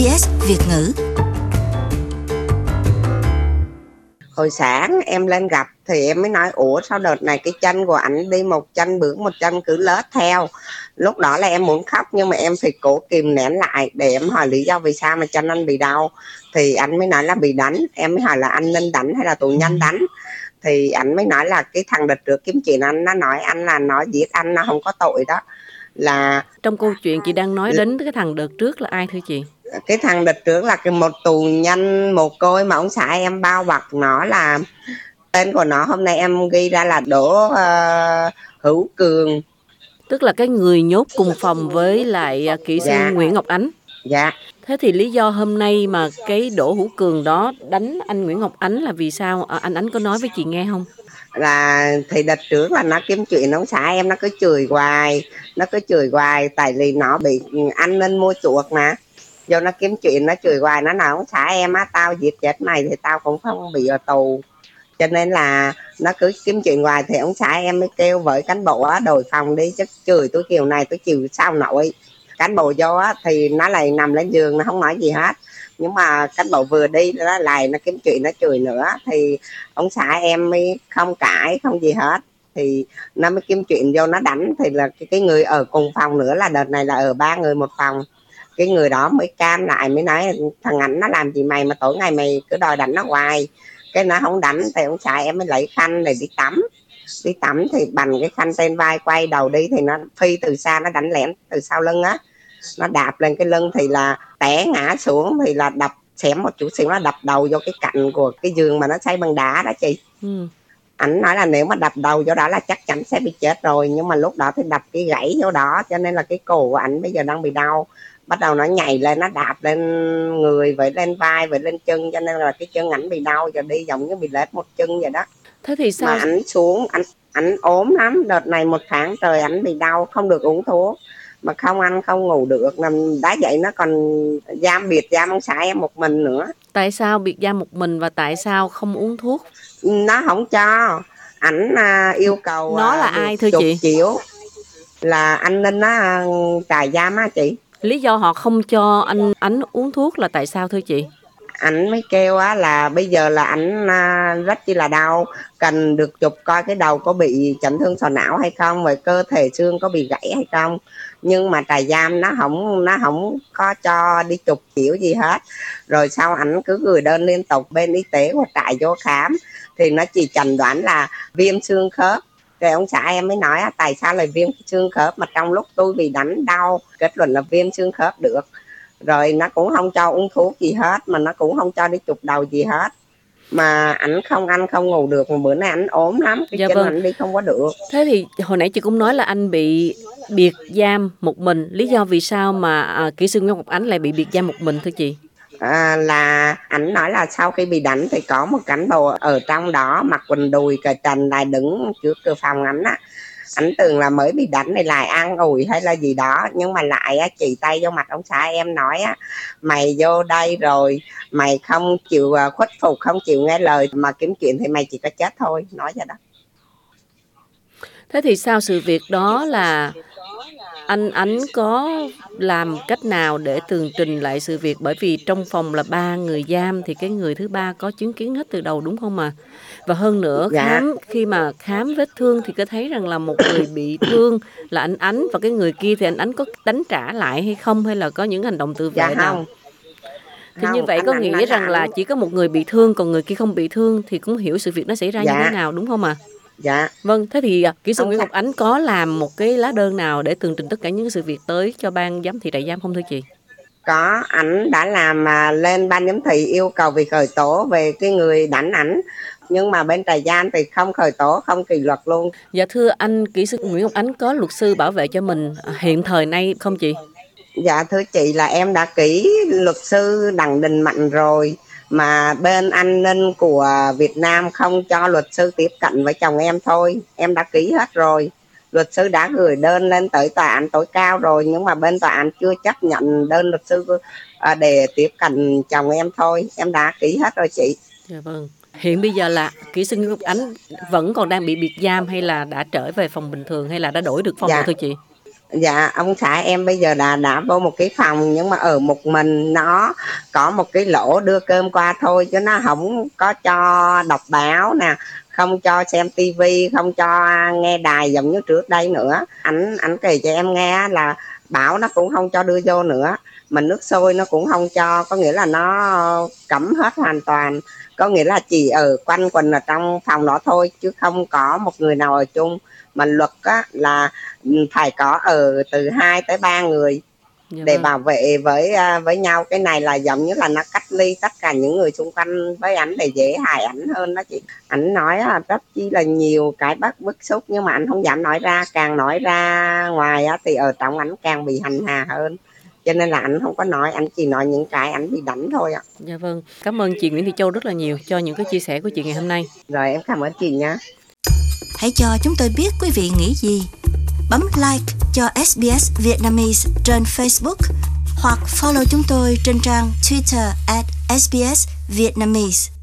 SBS Việt ngữ. Hồi sáng em lên gặp thì em mới nói ủa sao đợt này cái chân của ảnh đi một chân bướng một chân cứ lết theo? Lúc đó là em muốn khóc nhưng mà em phải cố kìm nén lại để em hỏi lý do vì sao mà chân anh bị đau. Thì anh mới nói là bị đánh. Em mới hỏi là anh nên đánh hay là tù nhân đánh? Thì anh mới nói là cái thằng đợt trước kiếm chuyện anh nó nói anh là nó giết anh nó không có tội đó là Trong câu chuyện chị đang nói đến cái thằng đợt trước là ai thưa chị? cái thằng đợt trước là cái một tù nhân mồ côi mà ông xã em bao bọc nó là tên của nó hôm nay em ghi ra là Đỗ ờ, Hữu Cường Tức là cái người nhốt cùng phòng với lại à, kỹ sư Dạ. Nguyễn Ngọc Ánh. dạ Thế thì lý do hôm nay mà cái Đỗ Hữu Cường đó đánh anh Nguyễn Ngọc Ánh là vì sao? À, anh Ánh có nói với chị nghe không? Là thì đợt trước là nó kiếm chuyện ông xã em, nó cứ chửi hoài, nó cứ chửi hoài, tại vì nó bị anh nên mua chuộc mà. Do nó kiếm chuyện, nó chửi hoài, nó nói ông xã em á, tao giết chết mày thì tao cũng không bị ở tù. Cho nên là nó cứ kiếm chuyện hoài thì ông xã em mới kêu với cán bộ á, đổi phòng đi, chứ chửi tôi kiểu này, tôi chịu sao nổi cán bộ vô á thì nó lại nằm lên giường nó không nói gì hết. Nhưng mà cán bộ vừa đi nó lại nó kiếm chuyện nó chửi nữa thì ông xã em mới không cãi không gì hết. Thì nó mới kiếm chuyện vô nó đánh thì là cái, cái người ở cùng phòng nữa là đợt này là ở ba người một phòng. Cái người đó mới cam lại mới nói thằng ảnh nó làm gì mày mà tối ngày mày cứ đòi đánh nó hoài? Cái nó không đánh thì ông xã em mới lấy khăn để đi tắm. Đi tắm thì bằng cái khăn trên vai quay đầu đi thì nó phi từ xa nó đánh lén từ sau lưng á nó đạp lên cái lưng thì là té ngã xuống thì là đập xém một chút xíu nó đập đầu vô cái cạnh của cái giường mà nó xây bằng đá đó chị. Ừ. ảnh nói là nếu mà đập đầu vô đó là chắc chắn sẽ bị chết rồi nhưng mà lúc đó thì đập cái gãy vô đó cho nên là cái cổ của ảnh bây giờ đang bị đau. Bắt đầu nó nhảy lên nó đạp lên người với lên vai với lên chân cho nên là cái chân ảnh bị đau giờ đi giống như bị lết một chân vậy đó. Thế thì mà sao? ảnh xuống ảnh ảnh ốm lắm. Đợt này một tháng trời ảnh bị đau không được uống thuốc mà không ăn không ngủ được nằm đá dậy nó còn giam biệt giam ông xã em một mình nữa Tại sao biệt giam một mình và tại sao không uống thuốc? nó không cho ảnh à, yêu cầu Nó à, là ai thưa chị? triệu là an ninh á trại giam á chị Lý do họ không cho anh Ánh uống thuốc là tại sao thưa chị? Ảnh mới kêu á là bây giờ là ảnh à, rất chi là đau. Cần được chụp coi cái đầu có bị chấn thương sọ não hay không, rồi cơ thể xương có bị gãy hay không. Nhưng mà trại giam nó không nó không có cho đi chụp kiểu gì hết. Rồi sau ảnh cứ gửi đơn liên tục bên y tế của trại vô khám. Thì nó chỉ chẩn đoán là viêm xương khớp. Rồi ông xã em mới nói tại sao lại viêm xương khớp? Mà trong lúc tôi bị đánh đau, kết luận là viêm xương khớp được rồi nó cũng không cho uống thuốc gì hết mà nó cũng không cho đi chụp đầu gì hết mà ảnh không ăn không ngủ được mà bữa nay ảnh ốm lắm cái Dạ chân vâng. ảnh đi không có được Thế thì hồi nãy chị cũng nói là anh bị biệt giam một mình. Lý do vì sao mà à, kỹ sư Nguyễn Ngọc Ánh lại bị biệt giam một mình thưa chị? à, là ảnh nói là sau khi bị đánh thì có một cán bộ ở trong đó mặc quần đùi cởi trần lại đứng trước cửa phòng ảnh á ảnh tưởng là mới bị đánh này lại ăn ủi hay là gì đó. Nhưng mà lại á, chỉ tay vô mặt ông xã em nói á mày vô đây rồi mày không chịu à, khuất phục không chịu nghe lời mà kiếm chuyện thì mày chỉ có chết thôi. Nói vậy đó. Thế thì sao sự việc đó là anh Ánh có làm cách nào để tường trình lại sự việc? Bởi vì trong phòng là ba người giam thì cái người thứ ba có chứng kiến hết từ đầu đúng không mà và hơn nữa Dạ. khám khi mà khám vết thương thì có thấy rằng là một người bị thương là anh Ánh. Và cái người kia thì anh Ánh có đánh trả lại hay không? Hay là có những hành động tự vệ dạ nào? không. Thì như Không, vậy anh có nghĩa rằng là chỉ có một người bị thương còn người kia không bị thương thì cũng hiểu sự việc nó xảy ra như Dạ. thế nào đúng không ạ? Dạ Vâng, thế thì à, kỹ sư Nguyễn Ngọc Ánh có làm một cái lá đơn nào để tường trình tất cả những sự việc tới cho ban giám thị trại giam không thưa chị? có ảnh đã làm à, lên ban giám thị yêu cầu việc khởi tố về cái người đánh ảnh nhưng mà bên trại giam thì không khởi tố không kỷ luật luôn Dạ thưa anh kỹ sư Nguyễn Ngọc Ánh có luật sư bảo vệ cho mình hiện thời nay không chị? dạ thưa chị là em đã ký luật sư đặng đình mạnh rồi mà bên an ninh của Việt Nam không cho luật sư tiếp cận với chồng em thôi em đã ký hết rồi luật sư đã gửi đơn lên tới tòa án tối cao rồi nhưng mà bên tòa án chưa chấp nhận đơn luật sư à, để tiếp cận chồng em thôi em đã ký hết rồi chị Dạ vâng. Hiện bây giờ là kỹ sư Nguyễn Ngọc Ánh vẫn còn đang bị biệt giam hay là đã trở về phòng bình thường hay là đã đổi được phòng Dạ. rồi thưa chị? Dạ, ông xã em bây giờ đã đã vô một cái phòng nhưng mà ở một mình nó có một cái lỗ đưa cơm qua thôi chứ nó không có cho đọc báo nè, không cho xem tivi, không cho nghe đài giống như trước đây nữa. Ảnh ảnh kể cho em nghe là bảo nó cũng không cho đưa vô nữa, mà nước sôi nó cũng không cho, có nghĩa là nó cấm hết hoàn toàn. Có nghĩa là chỉ ở quanh quần ở trong phòng đó thôi chứ không có một người nào ở chung. Mà luật á là phải có ở từ 2 tới 3 người Dạ để vâng. bảo vệ với à, với nhau cái này là giống như là nó cách ly tất cả những người xung quanh với ảnh để dễ hại ảnh hơn đó chị ảnh nói là rất chi là nhiều cái bất bức xúc nhưng mà ảnh không dám nói ra càng nói ra ngoài á, thì ở trong ảnh càng bị hành hạ hơn cho nên là ảnh không có nói ảnh chỉ nói những cái ảnh bị đánh thôi ạ Dạ vâng. Cảm ơn chị Nguyễn Thị Châu rất là nhiều cho những cái chia sẻ của chị ngày hôm nay. rồi em cảm ơn chị nhé Hãy cho chúng tôi biết quý vị nghĩ gì. Bấm like cho SBS Vietnamese trên Facebook hoặc follow chúng tôi trên trang Twitter at SBS Vietnamese.